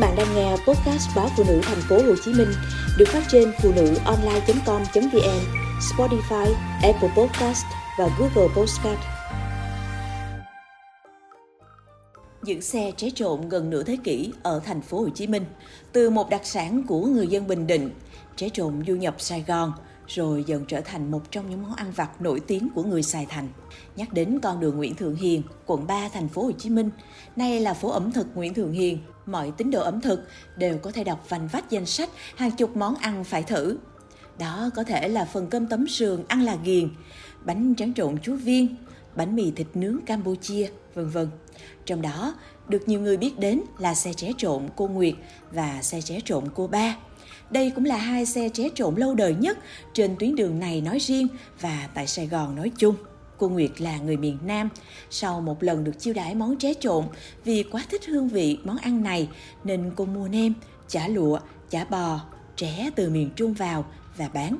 bạn đang nghe podcast báo phụ nữ thành phố Hồ Chí Minh được phát trên phụ nữ online.com.vn, Spotify, Apple Podcast và Google Podcast. Giữ xe trái trộn gần nửa thế kỷ ở thành phố Hồ Chí Minh, từ một đặc sản của người dân Bình Định, trái trộn du nhập Sài Gòn – rồi dần trở thành một trong những món ăn vặt nổi tiếng của người Sài Thành. Nhắc đến con đường Nguyễn Thượng Hiền, quận 3 thành phố Hồ Chí Minh, nay là phố ẩm thực Nguyễn Thượng Hiền, mọi tín đồ ẩm thực đều có thể đọc vành vách danh sách hàng chục món ăn phải thử. Đó có thể là phần cơm tấm sườn ăn là ghiền, bánh tráng trộn chú viên, bánh mì thịt nướng Campuchia, vân vân. Trong đó, được nhiều người biết đến là xe ché trộn cô Nguyệt và xe ché trộn cô Ba. Đây cũng là hai xe ché trộn lâu đời nhất trên tuyến đường này nói riêng và tại Sài Gòn nói chung. Cô Nguyệt là người miền Nam, sau một lần được chiêu đãi món ché trộn vì quá thích hương vị món ăn này nên cô mua nem, chả lụa, chả bò, tré từ miền Trung vào và bán.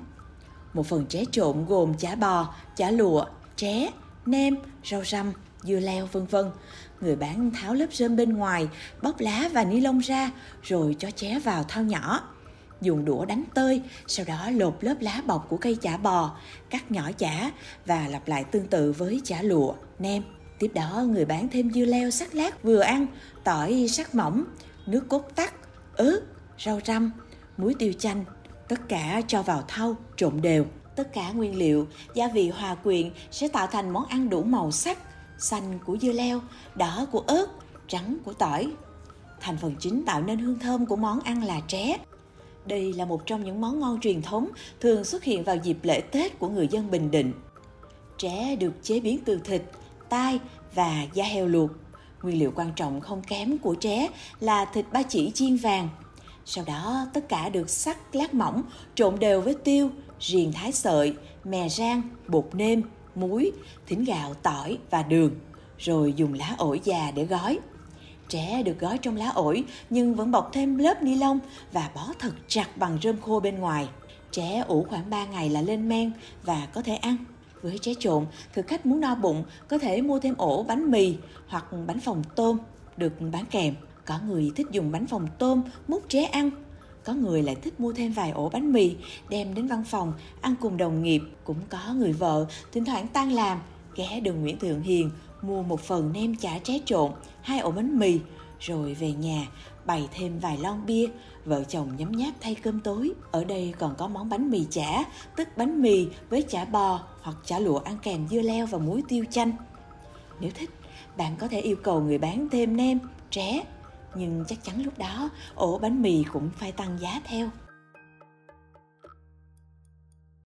Một phần ché trộn gồm chả bò, chả lụa, tré, nem, rau răm, dưa leo vân vân. Người bán tháo lớp rơm bên ngoài, bóc lá và ni lông ra rồi cho ché vào thao nhỏ dùng đũa đánh tơi, sau đó lột lớp lá bọc của cây chả bò, cắt nhỏ chả và lặp lại tương tự với chả lụa, nem. Tiếp đó người bán thêm dưa leo sắc lát vừa ăn, tỏi sắc mỏng, nước cốt tắc, ớt, rau răm, muối tiêu chanh, tất cả cho vào thau trộn đều. Tất cả nguyên liệu, gia vị hòa quyện sẽ tạo thành món ăn đủ màu sắc, xanh của dưa leo, đỏ của ớt, trắng của tỏi. Thành phần chính tạo nên hương thơm của món ăn là tré. Đây là một trong những món ngon truyền thống thường xuất hiện vào dịp lễ Tết của người dân Bình Định. Tré được chế biến từ thịt, tai và da heo luộc. Nguyên liệu quan trọng không kém của tré là thịt ba chỉ chiên vàng. Sau đó tất cả được sắc lát mỏng, trộn đều với tiêu, riềng thái sợi, mè rang, bột nêm, muối, thính gạo, tỏi và đường, rồi dùng lá ổi già để gói. Trẻ được gói trong lá ổi nhưng vẫn bọc thêm lớp ni lông và bó thật chặt bằng rơm khô bên ngoài. Trẻ ủ khoảng 3 ngày là lên men và có thể ăn. Với trái trộn, thực khách muốn no bụng có thể mua thêm ổ bánh mì hoặc bánh phồng tôm được bán kèm. Có người thích dùng bánh phồng tôm múc trẻ ăn. Có người lại thích mua thêm vài ổ bánh mì đem đến văn phòng ăn cùng đồng nghiệp. Cũng có người vợ thỉnh thoảng tan làm ghé đường Nguyễn Thượng Hiền mua một phần nem chả trái trộn, hai ổ bánh mì, rồi về nhà bày thêm vài lon bia, vợ chồng nhấm nháp thay cơm tối. Ở đây còn có món bánh mì chả, tức bánh mì với chả bò hoặc chả lụa ăn kèm dưa leo và muối tiêu chanh. Nếu thích, bạn có thể yêu cầu người bán thêm nem, tré, nhưng chắc chắn lúc đó ổ bánh mì cũng phải tăng giá theo.